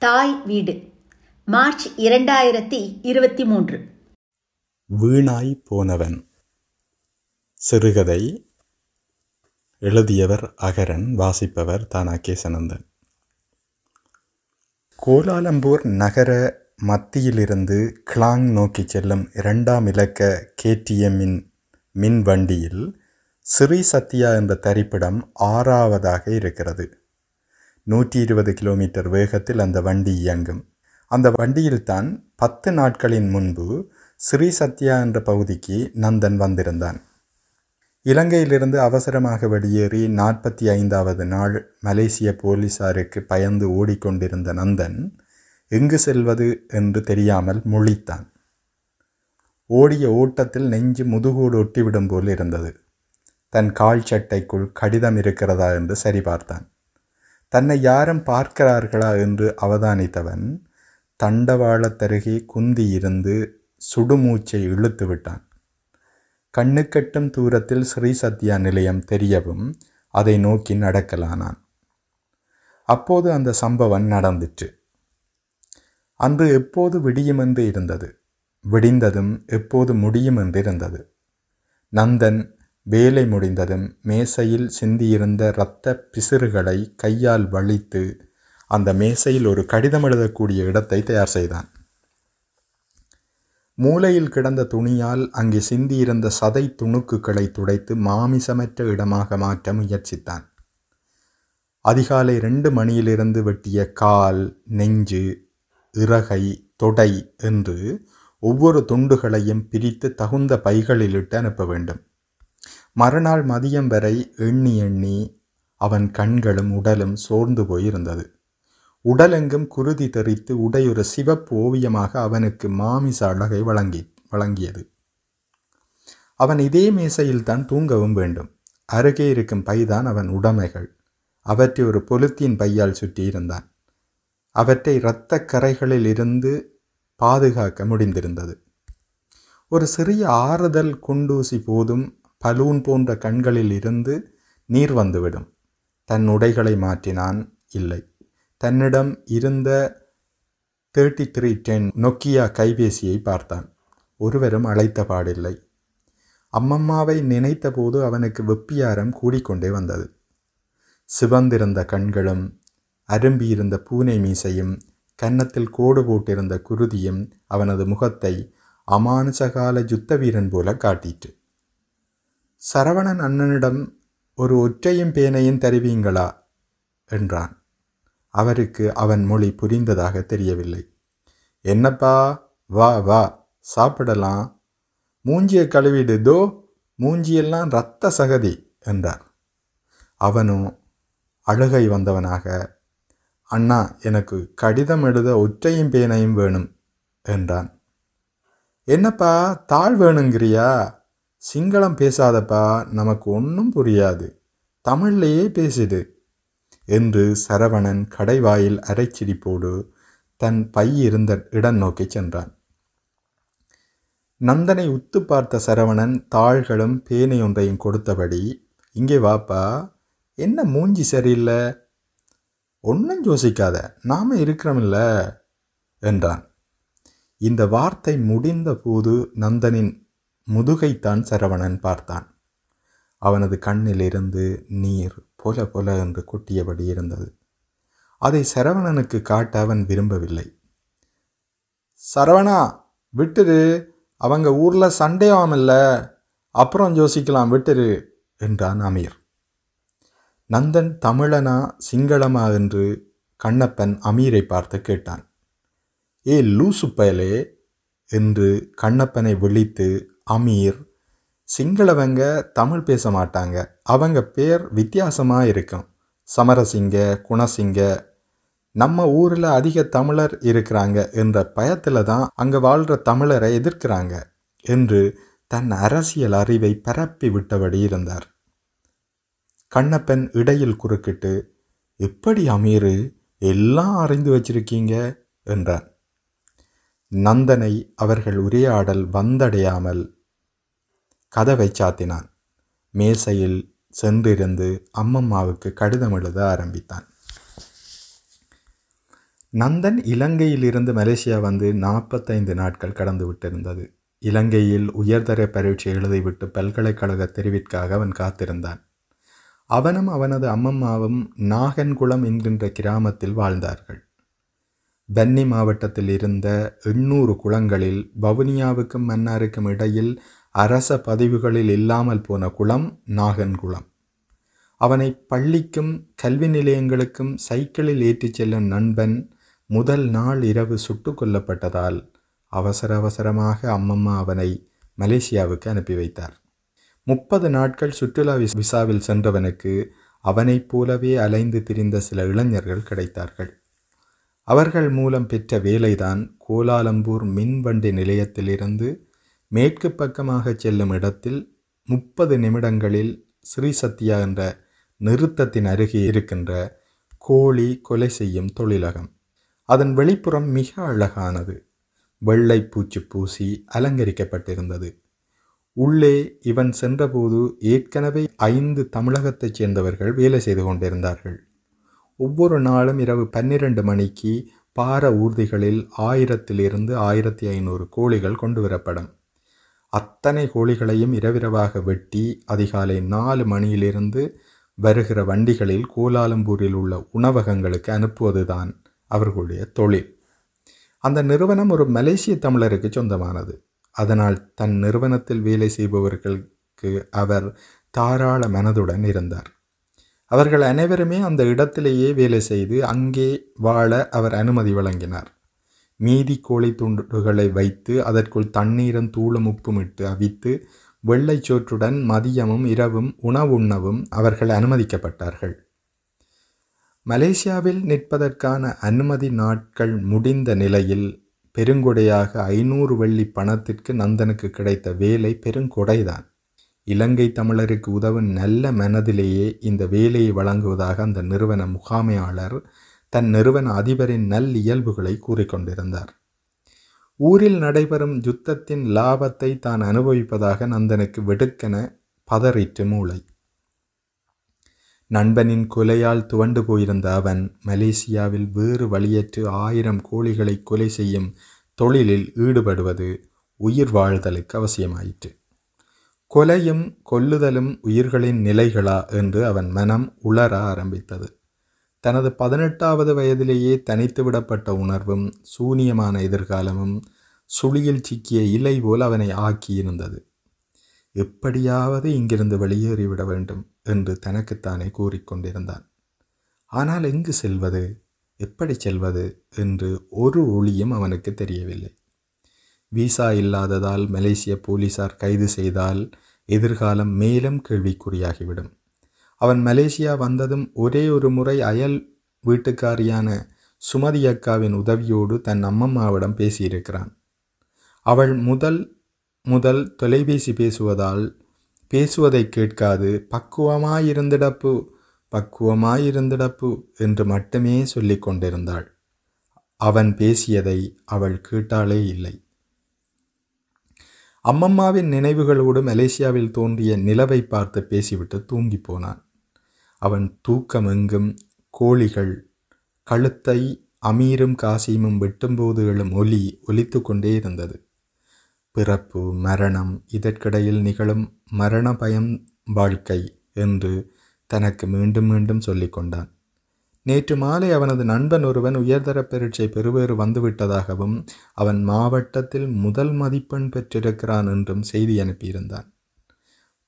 தாய் வீடு. மார்ச் இரண்டாயிரத்தி இருபத்தி மூன்று வீணாய் போனவன். சிறுகதை. எழுதியவர் அகரன் வாசிப்பவர் தானா கேசனந்தன் கோலாலம்பூர் நகர மத்தியிலிருந்து கிளாங் நோக்கி செல்லும் இரண்டாம் இலக்க கேடிஎம்மின் மின் வண்டியில் ஸ்ரீ சத்யா என்ற தரிப்பிடம் ஆறாவதாக இருக்கிறது. நூற்றி இருபது கிலோமீட்டர் வேகத்தில் அந்த வண்டி இயங்கும். அந்த வண்டியில்தான் பத்து நாட்களின் முன்பு ஸ்ரீ சத்யா என்ற பகுதிக்கு நந்தன் வந்திருந்தான். இலங்கையிலிருந்து அவசரமாக வெளியேறி நாற்பத்தி ஐந்தாவது நாள் மலேசிய போலீசாருக்கு பயந்து ஓடிக்கொண்டிருந்த நந்தன் எங்கு செல்வது என்று தெரியாமல் முழித்தான். ஓடிய ஓட்டத்தில் நெஞ்சு முதுகோடு ஒட்டிவிடும் போல் இருந்தது. தன் கால் சட்டைக்குள் கடிதம் இருக்கிறதா என்று சரிபார்த்தான். தன்னை யாரும் பார்க்கிறார்களா என்று அவதானித்தவன் தண்டவாளத்தருகே குந்தி இருந்து சுடுமூச்சை இழுத்து விட்டான். கண்ணுக்கட்டும் தூரத்தில் ஸ்ரீ சத்யா நிலையம் தெரியவும் அதை நோக்கி நடக்கலானான். அப்போது அந்த சம்பவம் நடந்துச்சு அன்று எப்போது விடியுமென்று இருந்தது. விடிந்ததும் எப்போது முடியும் என்று இருந்தது. நந்தன் வேலை முடிந்ததும் மேசையில் சிந்தியிருந்த இரத்த பிசிறுகளை கையால் வலித்து அந்த மேசையில் ஒரு கடிதம் எழுதக்கூடிய இடத்தை தயார் செய்தான். மூலையில் கிடந்த துணியால் அங்கே சிந்தியிருந்த சதை துணுக்குகளை துடைத்து மாமிசமற்ற இடமாக மாற்ற முயற்சித்தான். அதிகாலை ரெண்டு மணியிலிருந்து வெட்டிய கால் நெஞ்சு இறகை தொடை என்று ஒவ்வொரு துண்டுகளையும் பிரித்து தகுந்த பைகளில் இட்டு அனுப்ப வேண்டும். மறுநாள் மதியம் வரை எண்ணி எண்ணி அவன் கண்களும் உடலும் சோர்ந்து போயிருந்தது. உடலெங்கும் குருதி தெரித்து உடையொரு சிவப்பு ஓவியமாக அவனுக்கு மாமிச அழகை வழங்கி வழங்கியது. அவன் இதே மேசையில்தான் தூங்கவும் வேண்டும். அருகே இருக்கும் பைதான் அவன் உடைமைகள். அவற்றை ஒரு பொலித்தீன் பையால் சுற்றி இருந்தான். அவற்றை இரத்த கரைகளில் இருந்து பாதுகாக்க முடிந்திருந்தது. ஒரு சிறிய ஆறுதல் குண்டூசி போதும் பலூன் போன்ற கண்களில் இருந்து நீர் வந்துவிடும். தன் உடைகளை மாற்றினான் இல்லை. தன்னிடம் இருந்த தேர்ட்டி த்ரீ டென் நொக்கியா கைபேசியை பார்த்தான். ஒருவரும் அழைத்த பாடில்லை. அம்மம்மாவை நினைத்தபோது அவனுக்கு வெப்பியாரம் கூடிக்கொண்டே வந்தது. சிவந்திருந்த கண்களும் அரும்பியிருந்த பூனை மீசையும் கன்னத்தில் கோடு போட்டிருந்த குருதியும் அவனது முகத்தை அமானுஷகால யுத்த வீரன் போல காட்டிற்று. சரவணன் அண்ணனிடம் ஒரு ஒற்றையும் பேனையும் தருவீங்களா? என்றான். அவருக்கு அவன் மொழி புரிந்ததாக தெரியவில்லை. என்னப்பா? வா வா சாப்பிடலாம். மூஞ்சியை கழுவிடு தோ மூஞ்சியெல்லாம் ரத்த சகதி என்றார். அவனும் அழுகை வந்தவனாக அண்ணா எனக்கு கடிதம் எழுத ஒற்றையும் பேனையும் வேணும் என்றான். என்னப்பா? தாழ் வேணுங்கிறியா? சிங்களம் பேசாதப்பா நமக்கு ஒன்றும் புரியாது. தமிழ்லேயே பேசுது என்று சரவணன் கடைவாயில் அரைச்சிரிப்போடு தன் பை இருந்த இடம் நோக்கி சென்றான். நந்தனை உத்து பார்த்த சரவணன் தாள்களும் பேனை ஒன்றையும் கொடுத்தபடி இங்கே வாப்பா என்ன மூஞ்சி சரியில்லை? ஒன்றும் யோசிக்காத நாம இருக்கிறோமில்ல? என்றான். இந்த வார்த்தை முடிந்த போது நந்தனின் முதுகைத்தான் சரவணன் பார்த்தான். அவனது கண்ணிலிருந்து நீர் பொல பொல என்று கொட்டியபடி இருந்தது. அதை சரவணனுக்கு காட்ட அவன் விரும்பவில்லை. சரவணா விட்டுரு. அவங்க ஊரில் சண்டையாமல்ல அப்புறம் யோசிக்கலாம் விட்டுரு என்றான் அமீர். நந்தன் தமிழனா சிங்களமா? என்று கண்ணப்பன் அமீரை பார்த்து கேட்டான். ஏ லூசு பயலே என்று கண்ணப்பனை விழித்து அமீர். சிங்களவங்க தமிழ் பேச மாட்டாங்க. அவங்க பேர் வித்தியாசமாக இருக்கும். சமரசிங்க குணசிங்க. நம்ம ஊரில் அதிக தமிழர் இருக்கிறாங்க. என்ற பயத்தில் தான் அங்கே வாழ்கிற தமிழரை எதிர்க்கிறாங்க என்று தன் அரசியல் அறிவை பரப்பி விட்டபடி இருந்தார். கண்ணப்பன் இடையில் குறுக்கிட்டு எப்படி அமீரு எல்லாம் அறிந்து வச்சிருக்கீங்க? என்றான். நந்தனை அவர்கள் உரையாடல் வந்தடையாமல் கதவை சாத்தினான். மேசையில் சென்றிருந்து அம்மம்மாவுக்கு கடிதம் எழுத ஆரம்பித்தான். நந்தன் இலங்கையிலிருந்து மலேசியா வந்து நாற்பத்தைந்து நாட்கள் கடந்து விட்டிருந்தது. இலங்கையில் உயர்தர பரீட்சை எழுதிவிட்டு பல்கலைக்கழக தெரிவிற்காக அவன் காத்திருந்தான். அவனும் அவனது அம்மம்மாவும் நாகன்குளம் என்கின்ற கிராமத்தில் வாழ்ந்தார்கள். பன்னி மாவட்டத்தில் இருந்த எண்ணூறு குளங்களில் வவுனியாவுக்கும் மன்னாருக்கும் இடையில் அரச பதிவுகளில் இல்லாமல் போன குளம் நாகன்குளம் அவனை பள்ளிக்கும் கல்வி நிலையங்களுக்கும் சைக்கிளில் ஏற்றிச் செல்லும் நண்பன் முதல் நாள் இரவு சுட்டு கொல்லப்பட்டதால் அவசர அவசரமாக அம்மம்மா அவனை மலேசியாவுக்கு அனுப்பி வைத்தார். முப்பது நாட்கள் சுற்றுலா விசாவில் சென்றவனுக்கு அவனைப் போலவே அலைந்து திரிந்த சில இளைஞர்கள் கிடைத்தார்கள். அவர்கள் மூலம் பெற்ற வேலைதான் கோலாலம்பூர் மின்வண்டி நிலையத்திலிருந்து மேற்கு பக்கமாக செல்லும் இடத்தில் முப்பது நிமிடங்களில் ஸ்ரீ சத்யா என்ற நிறுத்தத்தின் அருகே இருக்கின்ற கோழி கொலை செய்யும் தொழிலகம். அதன் வெளிப்புறம் மிக அழகானது. வெள்ளை பூச்சி பூசி அலங்கரிக்கப்பட்டிருந்தது. உள்ளே இவன் சென்றபோது ஏற்கனவே ஐந்து தமிழகத்தைச் சேர்ந்தவர்கள் வேலை செய்து கொண்டிருந்தார்கள். ஒவ்வொரு நாளும் இரவு பன்னிரண்டு மணிக்கு பார ஊர்திகளில் ஆயிரத்திலிருந்து ஆயிரத்தி ஐநூறு கோழிகள் கொண்டு வரப்படும். அத்தனை கோழிகளையும் இரவிரவாக வெட்டி அதிகாலை நாலு மணியிலிருந்து வருகிற வண்டிகளில் கோலாலம்பூரில் உள்ள உணவகங்களுக்கு அனுப்புவதுதான் அவர்களுடைய தொழில். அந்த நிறுவனம் ஒரு மலேசிய தமிழருக்கு சொந்தமானது. அதனால் தன் நிறுவனத்தில் வேலை செய்பவர்களுக்கு அவர் தாராள மனதுடன் இருந்தார். அவர்கள் அனைவருமே அந்த இடத்திலேயே வேலை செய்து அங்கே வாழ அவர் அனுமதி வழங்கினார். மீதி கோழி துண்டுகளை வைத்து அதற்குள் தண்ணீரும் தூளும் உப்பும் இட்டு அவித்து வெள்ளைச்சோற்றுடன் மதியமும் இரவும் உணவுண்ணவும் அவர்கள் அனுமதிக்கப்பட்டார்கள். மலேசியாவில் நிற்பதற்கான அனுமதி நாட்கள் முடிந்த நிலையில் பெருங்கொடையாக ஐநூறு வெள்ளி பணத்திற்கு நந்தனுக்கு கிடைத்த வேலை பெருங்கொடைதான். இலங்கை தமிழருக்கு உதவும் நல்ல மனதிலேயே இந்த வேலையை வழங்குவதாக அந்த நிறுவன முகாமையாளர் தன் நிறுவன அதிபரின் நல் இயல்புகளை கூறிக்கொண்டிருந்தார். ஊரில் நடைபெறும் யுத்தத்தின் லாபத்தை தான் அனுபவிப்பதாக நந்தனுக்கு வெடுக்கென பதறிற்று மூளை. நண்பனின் கொலையால் துவண்டு போயிருந்த அவன் மலேசியாவில் வேறு வழியற்று ஆயிரம் கோழிகளை கொலை செய்யும் தொழிலில் ஈடுபடுவது உயிர் வாழ்தலுக்கு அவசியமாயிற்று. கொலையும் கொல்லுதலும் உயிர்களின் நிலைகளா என்று அவன் மனம் உளர ஆரம்பித்தது. தனது பதினெட்டாவது வயதிலேயே தனித்து விடப்பட்ட உணர்வும் சூனியமான எதிர்காலமும் சுழியில் சிக்கிய இலை போல் அவனை ஆக்கியிருந்தது. எப்படியாவது இங்கிருந்து வெளியேறிவிட வேண்டும் என்று தனக்குத்தானே கூறிக்கொண்டிருந்தான் ஆனால் எங்கு செல்வது? எப்படி செல்வது? என்று ஒரு ஒளியும் அவனுக்கு தெரியவில்லை. விசா இல்லாததால் மலேசிய போலீசார் கைது செய்தால் எதிர்காலம் மேலும் கேள்விக்குறியாகிவிடும். அவன் மலேசியா வந்ததும் ஒரே ஒரு முறை அயல் வீட்டுக்காரியான சுமதி அக்காவின் உதவியோடு தன் அம்மம்மாவிடம் பேசியிருக்கிறான். அவள் முதல் முதல் தொலைபேசி பேசுவதால் பேசுவதை கேட்காது பக்குவமாயிருந்திடப்பு பக்குவமாயிருந்திடப்பு என்று மட்டுமே சொல்லி கொண்டிருந்தாள். அவன் பேசியதை அவள் கேட்டாலே இல்லை. அம்மம்மாவின் நினைவுகளோடு மலேசியாவில் தோன்றிய நிலவை பார்த்து பேசிவிட்டு தூங்கி போனான். அவன் தூக்கமெங்கும் கோழிகள் கழுத்தை அமீரும் காசிமும் வெட்டும்போது எழும் ஒலி ஒலித்து கொண்டே இருந்தது. பிறப்பு மரணம் இதற்கிடையில் நிகழும் மரண பயம் வாழ்க்கை என்று தனக்கு மீண்டும் மீண்டும் சொல்லிக்கொண்டான் நேற்று மாலை அவனது நண்பன் ஒருவன் உயர்தர பரீட்சை பெறுவேறு வந்துவிட்டதாகவும் அவன் மாவட்டத்தில் முதல் மதிப்பெண் பெற்றிருக்கிறான் என்றும் செய்தி அனுப்பியிருந்தான்.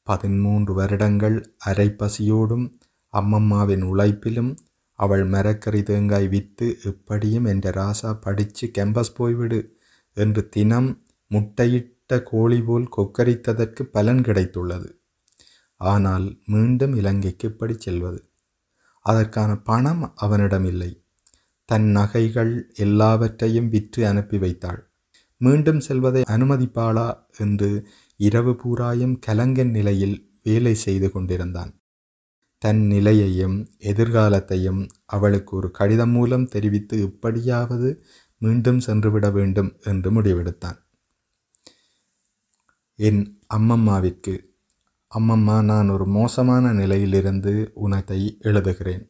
பதிமூன்று வருடங்கள் அரைப்பசியோடும் அம்மம்மாவின் உழைப்பிலும் அவள் மரக்கறி தேங்காய் விற்று எப்படியும் என்ற ராசா படித்து கேம்பஸ் போய்விடு என்று தினம் முட்டையிட்ட கோழி போல் கொக்கரித்ததற்கு பலன் கிடைத்துள்ளது. ஆனால் மீண்டும் இலங்கைக்கு இப்படி செல்வது? அதற்கான பணம் அவனிடம் இல்லை. தன் நகைகள் எல்லாவற்றையும் விற்று அனுப்பி வைத்தாள். மீண்டும் செல்வதை அனுமதிப்பாளா? என்று இரவு பூராயும் கலங்கன் நிலையில் வேலை செய்து கொண்டிருந்தான். தன் நிலையையும் எதிர்காலத்தையும் அவளுக்கு ஒரு கடிதம் மூலம் தெரிவித்து இப்படியாவது மீண்டும் சென்றுவிட வேண்டும் என்று முடிவெடுத்தான். என் அம்மம்மாவிற்கு அம்மம்மா நான் ஒரு மோசமான நிலையிலிருந்து உனத்தை எழுதுகிறேன்.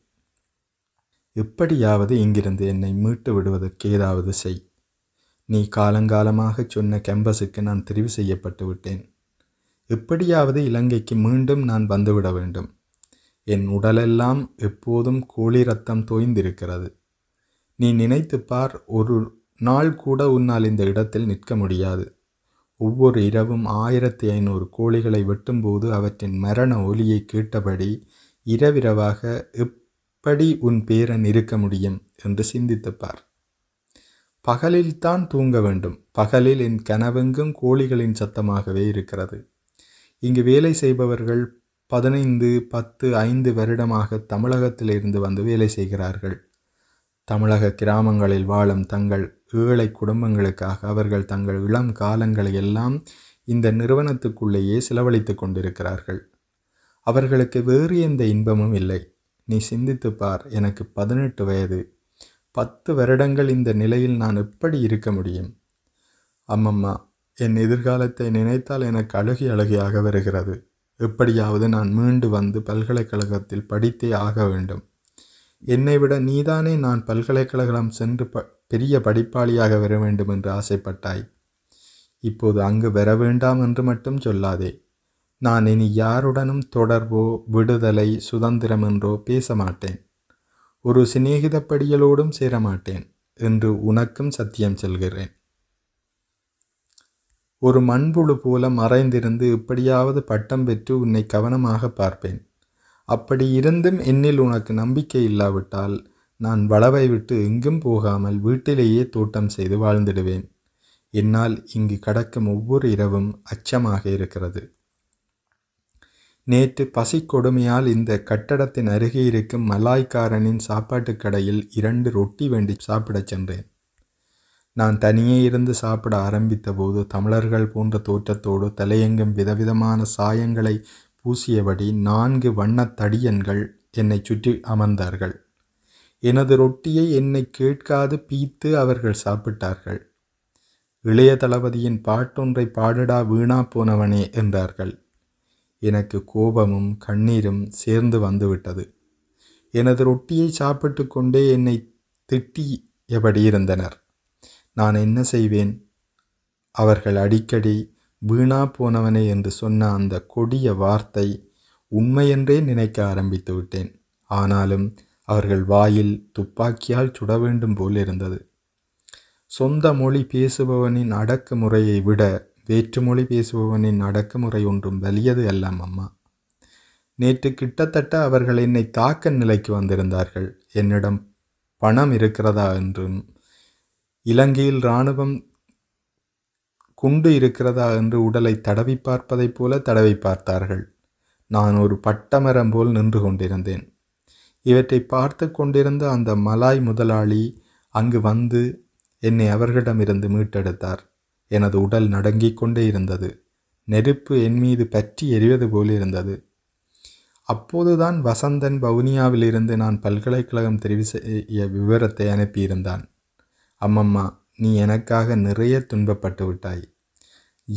எப்படியாவது இங்கிருந்து என்னை மீட்டு விடுவதற்கு ஏதாவது செய். நீ காலங்காலமாக சொன்ன கேம்பஸுக்கு நான் தெரிவு செய்யப்பட்டு விட்டேன் எப்படியாவது இலங்கைக்கு மீண்டும் நான் வந்துவிட வேண்டும். என் உடலெல்லாம் எப்போதும் கோழி ரத்தம் தோய்ந்திருக்கிறது. நீ நினைத்துப் பார் ஒரு நாள் கூட உன்னால் இந்த இடத்தில் நிற்க முடியாது. ஒவ்வொரு இரவும் ஆயிரத்தி ஐநூறு கோழிகளை வெட்டும்போது அவற்றின் மரண ஒலியை கேட்டபடி இரவிரவாக எப்படி உன் பேரன் இருக்க முடியும் என்று சிந்தித்துப்பார் பகலில்தான் தூங்க வேண்டும். பகலில் என் கனவெங்கும் கோழிகளின் சத்தமாகவே இருக்கிறது. இங்கு வேலை செய்பவர்கள் பதினைந்து பத்து ஐந்து வருடமாக தமிழகத்திலிருந்து வந்து வேலை செய்கிறார்கள். தமிழக கிராமங்களில் வாழும் தங்கள் ஏழை குடும்பங்களுக்காக அவர்கள் தங்கள் இளம் காலங்களை எல்லாம் இந்த நிறுவனத்துக்குள்ளேயே செலவழித்து கொண்டிருக்கிறார்கள். அவர்களுக்கு வேறு எந்த இன்பமும் இல்லை. நீ சிந்தித்துப் பார் எனக்கு பதினெட்டு வயது. பத்து வருடங்கள் இந்த நிலையில் நான் எப்படி இருக்க முடியும்? அம்மம்மா என் எதிர்காலத்தை நினைத்தால் எனக்கு அழுகி அழுகையாக வருகிறது. எப்படியாவது நான் மீண்டு வந்து பல்கலைக்கழகத்தில் படித்தே ஆக வேண்டும். என்னை விட நீதானே நான் பல்கலைக்கழகம் சென்று ப பெரிய படிப்பாளியாக வர வேண்டும் என்று ஆசைப்பட்டாய். இப்போது அங்கு வர வேண்டாம் என்று மட்டும் சொல்லாதே. நான் இனி யாருடனும் தொடர்போ விடுதலை சுதந்திரம் என்றோ பேச மாட்டேன் ஒரு சிநேகிதப்படிகளோடும் சேரமாட்டேன். என்று உனக்கும் சத்தியம் செல்கிறேன். ஒரு மண்புழு போல மறைந்திருந்து எப்படியாவது பட்டம் பெற்று உன்னை கவனமாக பார்ப்பேன். அப்படி இருந்தும் என்னில் உனக்கு நம்பிக்கை இல்லாவிட்டால் நான் வளவை விட்டு எங்கும் போகாமல் வீட்டிலேயே தோட்டம் செய்து வாழ்ந்திடுவேன். என்னால் இங்கு கடக்கும் ஒவ்வொரு இரவும் அச்சமாக இருக்கிறது. நேற்று பசி கொடுமையால் இந்த கட்டடத்தின் அருகே இருக்கும் மலாய்க்காரனின் சாப்பாட்டுக் கடையில் இரண்டு ரொட்டி வேண்டி சாப்பிடச் சென்றேன். நான் தனியே இருந்து சாப்பிட ஆரம்பித்தபோது தமிழர்கள் போன்ற தோற்றத்தோடு தலையெங்கும் விதவிதமான சாயங்களை பூசியபடி நான்கு வண்ணத் தடியன்கள் என்னை சுற்றி அமர்ந்தார்கள். எனது ரொட்டியை என்னை கேட்காது பீத்து அவர்கள் சாப்பிட்டார்கள். இளைய தளபதியின் பாட்டொன்றை பாடடா வீணா போனவனே என்றார்கள். எனக்கு கோபமும் கண்ணீரும் சேர்ந்து வந்துவிட்டது. எனது ரொட்டியை சாப்பிட்டு கொண்டே என்னை திட்டியபடி இருந்தனர். நான் என்ன செய்வேன்? அவர்கள் அடிக்கடி வீணா போனவனே என்று சொன்ன அந்த கொடிய வார்த்தை உண்மையென்றே நினைக்க ஆரம்பித்து விட்டேன். ஆனாலும் அவர்கள் வாயில் துப்பாக்கியால் சுட வேண்டும் போல் இருந்தது. சொந்த மொழி பேசுபவனின் அடக்குமுறையை விட வேற்றுமொழி பேசுபவனின் அடக்குமுறை ஒன்றும் வலியது எல்லாம் அம்மா. நேற்று கிட்டத்தட்ட அவர்கள் என்னை தாக்க நிலைக்கு வந்திருந்தார்கள். என்னிடம் பணம் இருக்கிறதா என்றும் இலங்கையில் இராணுவம் குண்டு இருக்கிறதா என்று உடலை தடவி பார்ப்பதைப் போல தடவி பார்த்தார்கள். நான் ஒரு பட்டமரம் போல் நின்று கொண்டிருந்தேன். இவற்றை பார்த்து கொண்டிருந்த அந்த மலாய் முதலாளி அங்கு வந்து என்னை அவர்களிடமிருந்து மீட்டெடுத்தார். எனது உடல் நடுங்கிக் கொண்டே இருந்தது. நெருப்பு என் மீது பற்றி எரிவது போல் இருந்தது. அப்போதுதான் வசந்தன் வவுனியாவிலிருந்து நான் பல்கலைக்கழகம் தெரிவு செய்ய விவரத்தை அனுப்பியிருந்தான். அம்மம்மா நீ எனக்காக நிறைய துன்பப்பட்டு விட்டாய்.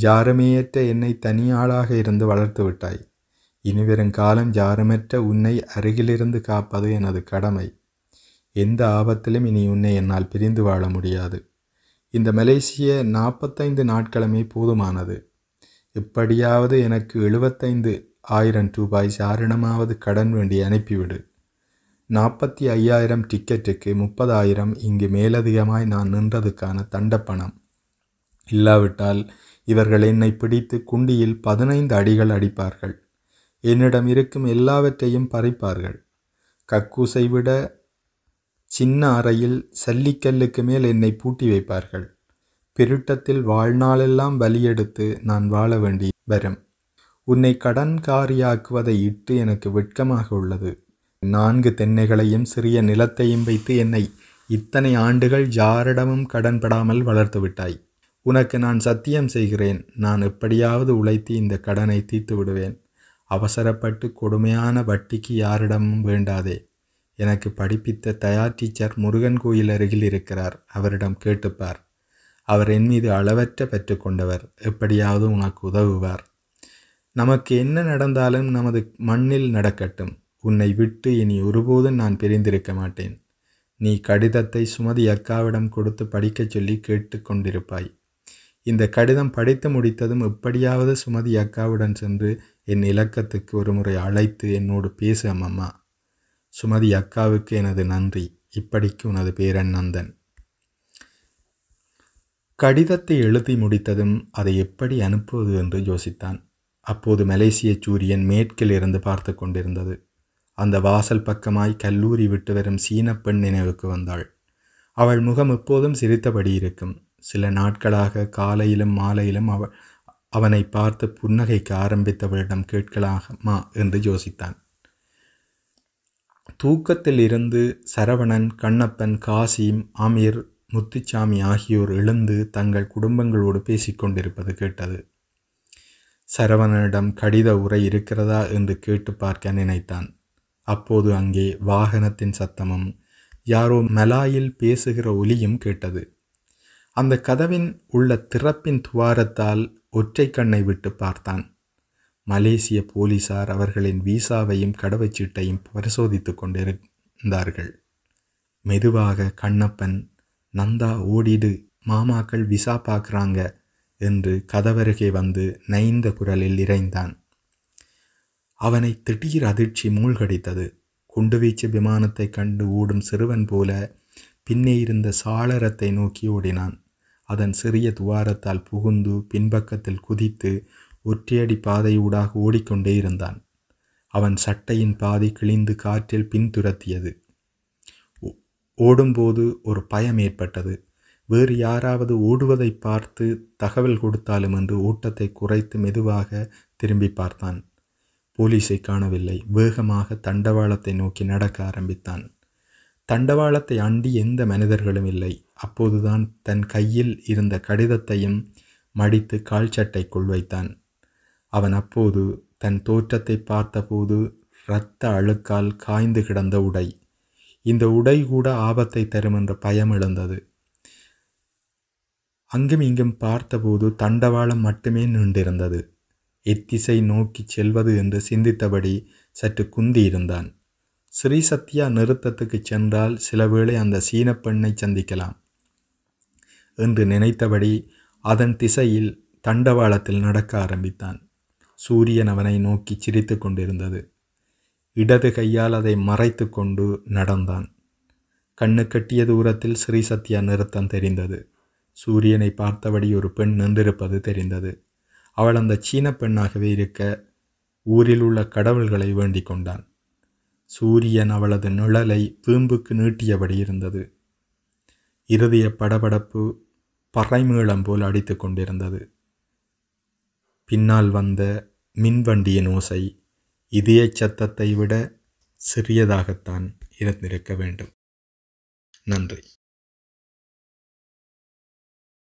ஜாரமேயற்ற என்னை தனியாளாக இருந்து வளர்த்து விட்டாய். இனிவரும் காலம் ஜாரமற்ற உன்னை அருகிலிருந்து காப்பது எனது கடமை. எந்த ஆபத்திலும் இனி உன்னை என்னால் பிரிந்து வாழ முடியாது. இந்த மலேசிய நாற்பத்தைந்து நாட்களுமே போதுமானது. எப்படியாவது எனக்கு எழுபத்தைந்து ஆயிரம் ரூபாய் சாரணமாவது கடன் வேண்டி அனுப்பிவிடு. நாற்பத்தி ஐயாயிரம் டிக்கெட்டுக்கு முப்பதாயிரம் இங்கு மேலதிகமாய் நான் நின்றதுக்கான தண்டப்பணம். இல்லாவிட்டால் இவர்கள் என்னை பிடித்து குண்டியில் பதினைந்து அடிகள் அடிப்பார்கள். என்னிடம் இருக்கும் எல்லாவற்றையும் பறிப்பார்கள். கக்கூசை விட சின்ன அறையில் சல்லிக்கல்லுக்கு மேல் என்னை பூட்டி வைப்பார்கள். பிருட்டத்தில் வாழ்நாளெல்லாம் பலியெடுத்து நான் வாழ வேண்டி வரும். உன்னை கடன்காரியாக்குவதை இட்டு எனக்கு வெட்கமாக உள்ளது. நான்கு தென்னைகளையும் சிறிய நிலத்தையும் வைத்து என்னை இத்தனை ஆண்டுகள் யாரிடமும் கடன்படாமல் வளர்த்துவிட்டாய் உனக்கு நான் சத்தியம் செய்கிறேன். நான் எப்படியாவது உழைத்து இந்த கடனை தீர்த்து விடுவேன். அவசரப்பட்டு கொடுமையான வட்டிக்கு யாரிடமும் வேண்டாதே. எனக்கு படிப்பித்த தயார் டீச்சர் முருகன் கோயில் அருகில் இருக்கிறார். அவரிடம் கேட்டுப்பார். அவர் என் மீது அளவற்ற பெற்று கொண்டவர் எப்படியாவது உனக்கு உதவுவார். நமக்கு என்ன நடந்தாலும் நமது மண்ணில் நடக்கட்டும். உன்னை விட்டு இனி ஒருபோதும் நான் பிரிந்திருக்க மாட்டேன். நீ கடிதத்தை சுமதி அக்காவிடம் கொடுத்து படிக்கச் சொல்லி கேட்டுக்கொண்டிருப்பாய் இந்த கடிதம் படித்து முடித்ததும் எப்படியாவது சுமதி அக்காவுடன் சென்று என் இலக்கத்துக்கு ஒரு முறை அழைத்து என்னோடு பேசு அம்மம்மா சுமதி அக்காவுக்கு எனது நன்றி. இப்படிக்கு உனது பேரன் நந்தன். கடிதத்தை எழுதி முடித்ததும் அதை எப்படி அனுப்புவது என்று யோசித்தான். அப்போது மலேசிய சூரியன் மேற்கில் இருந்து பார்த்து கொண்டிருந்தது. அந்த வாசல் பக்கமாய் கல்லூரி விட்டு வரும் சீன பெண் நினைவுக்கு வந்தாள். அவள் முகம் எப்போதும் சிரித்தபடி இருக்கும். சில நாட்களாக காலையிலும் மாலையிலும் அவ அவனை பார்த்து புன்னகைக்க ஆரம்பித்தவளிடம் கேட்கலாமா என்று யோசித்தான். தூக்கத்தில் இருந்து சரவணன் கண்ணப்பன் காசிம் அமீர் முத்துச்சாமி ஆகியோர் எழுந்து தங்கள் குடும்பங்களோடு பேசிக்கொண்டிருப்பது கேட்டது. சரவணனிடம் கடித உரை இருக்கிறதா என்று கேட்டு பார்க்க நினைத்தான். அப்போது அங்கே வாகனத்தின் சத்தமும் யாரோ மலாயில் பேசுகிற ஒலியும் கேட்டது. அந்த கதவின் உள்ள திறப்பின் துவாரத்தால் ஒற்றை கண்ணை விட்டு பார்த்தான். மலேசிய போலீசார் அவர்களின் வீசாவையும் கடவுச்சீட்டையும் பரிசோதித்து கொண்டிருந்தார்கள். மெதுவாக கண்ணப்பன் நந்தா ஓடிடு மாமாக்கள் விசா பார்க்குறாங்க என்று கதவருகே வந்து நைந்த குரலில் இறைந்தான். அவனை திடீர் அதிர்ச்சி மூழ்கடித்தது. குண்டுவீச்சு விமானத்தை கண்டு ஓடும் சிறுவன் போல பின்னே இருந்த சாளரத்தை நோக்கி ஓடினான். அதன் சிறிய துவாரத்தால் புகுந்து பின்பக்கத்தில் குதித்து ஒற்றையடி பாதையூடாக ஓடிக்கொண்டே இருந்தான். அவன் சட்டையின் பாதி கிழிந்து காற்றில் பின்துரத்தியது. ஓடும்போது ஒரு பயம் ஏற்பட்டது. வேறு யாராவது ஓடுவதை பார்த்து தகவல் கொடுத்தாலும் என்று ஓட்டத்தை குறைத்து மெதுவாக திரும்பி பார்த்தான். போலீஸை காணவில்லை. வேகமாக தண்டவாளத்தை நோக்கி நடக்க ஆரம்பித்தான். தண்டவாளத்தை அண்டி எந்த மனிதர்களும் இல்லை. அப்போதுதான் தன் கையில் இருந்த கடிதத்தையும் மடித்து கால் சட்டைக்குள் வைத்தான். அவன் அப்போது தன் தோற்றத்தை பார்த்தபோது இரத்த அழுக்கால் காய்ந்து கிடந்த உடை. இந்த உடை கூட ஆபத்தை தரும் என்ற பயம் எழுந்தது. அங்கும் இங்கும் பார்த்தபோது தண்டவாளம் மட்டுமே நின்றிருந்தது. எத்திசை நோக்கி செல்வது என்று சிந்தித்தபடி சற்று குந்தியிருந்தான். ஸ்ரீ சத்யா நிறுத்தத்துக்கு சென்றால் சிலவேளை அந்த சீன பெண்ணை சந்திக்கலாம் என்று நினைத்தபடி அதன் திசையில் தண்டவாளத்தில் நடக்க ஆரம்பித்தான். சூரியன் அவனை நோக்கி சிரித்து கொண்டிருந்தது. இடது கையால் அதை மறைத்து கொண்டு நடந்தான். கண்ணு கட்டிய தூரத்தில் ஸ்ரீ சத்யா நிறுத்தம் தெரிந்தது. சூரியனை பார்த்தபடி ஒரு பெண் நின்றிருப்பது தெரிந்தது. அவள் அந்த சீன பெண்ணாகவே இருக்க ஊரில் உள்ள கடவுள்களை வேண்டிக் கொண்டான். சூரியன் அவளது நிழலை வீம்புக்கு நீட்டியபடி இருந்தது. இருதய படபடப்பு பறைமேளம் போல் அடித்து கொண்டிருந்தது. பின்னால் வந்த மின்வண்டியின் ஓசை இதய சத்தத்தை விட சிறியதாகத்தான் இருந்திருக்க வேண்டும். நன்றி.